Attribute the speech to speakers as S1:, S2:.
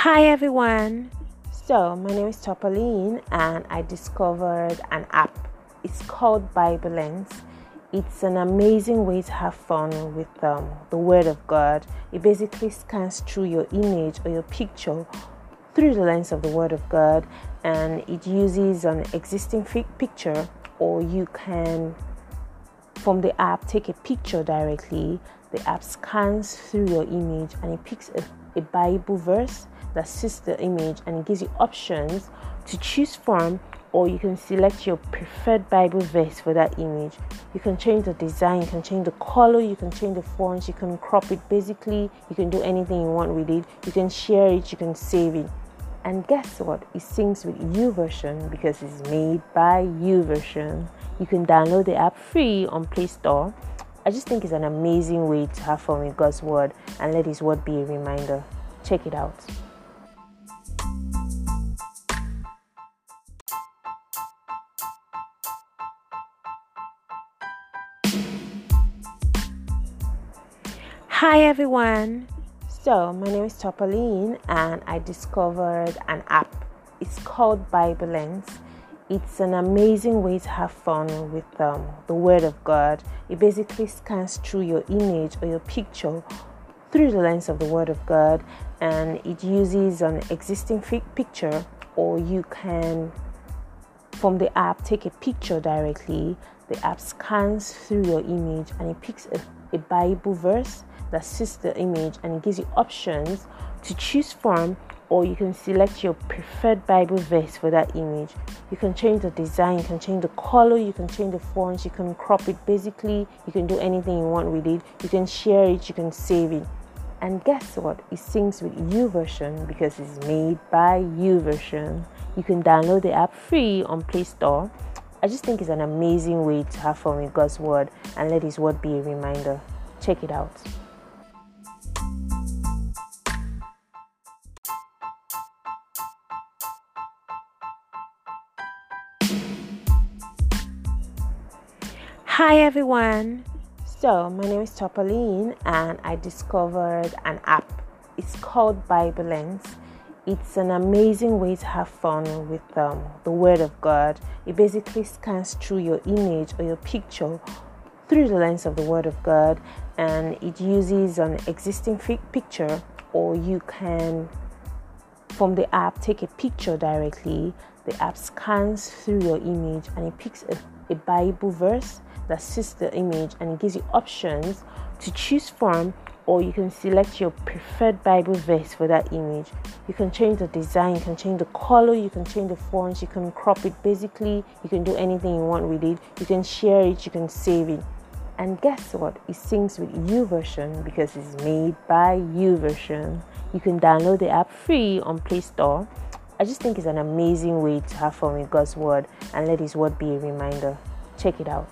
S1: Hi everyone. So, my name is Topaline and I discovered an app. It's called Bible Lens. It's an amazing way to have fun with um, the Word of God. It basically scans through your image or your picture through the lens of the Word of God and it uses an existing picture or you can from the app take a picture directly the app scans through your image and it picks a, a bible verse that suits the image and it gives you options to choose from or you can select your preferred bible verse for that image you can change the design you can change the color you can change the fonts you can crop it basically you can do anything you want with it you can share it you can save it and guess what? It syncs with YouVersion because it's made by YouVersion. You can download the app free on Play Store. I just think it's an amazing way to have fun with God's Word and let His Word be a reminder. Check it out. Hi everyone. So, my name is Topaline and I discovered an app. It's called Bible Lens. It's an amazing way to have fun with um, the Word of God. It basically scans through your image or your picture through the lens of the Word of God and it uses an existing picture or you can from the app take a picture directly the app scans through your image and it picks a, a bible verse that suits the image and it gives you options to choose from or you can select your preferred Bible verse for that image. You can change the design, you can change the color, you can change the fonts, you can crop it basically, you can do anything you want with it. You can share it, you can save it. And guess what? It syncs with YouVersion because it's made by YouVersion. You can download the app free on Play Store. I just think it's an amazing way to have fun with God's Word and let His Word be a reminder. Check it out. Hi everyone. So, my name is Topaline and I discovered an app. It's called Bible Lens. It's an amazing way to have fun with um, the Word of God. It basically scans through your image or your picture through the lens of the Word of God and it uses an existing picture or you can from the app take a picture directly the app scans through your image and it picks a, a bible verse that suits the image and it gives you options to choose from or you can select your preferred Bible verse for that image. You can change the design, you can change the color, you can change the fonts, you can crop it basically, you can do anything you want with it. You can share it, you can save it. And guess what? It syncs with YouVersion because it's made by YouVersion. You can download the app free on Play Store. I just think it's an amazing way to have fun with God's Word and let His Word be a reminder. Check it out.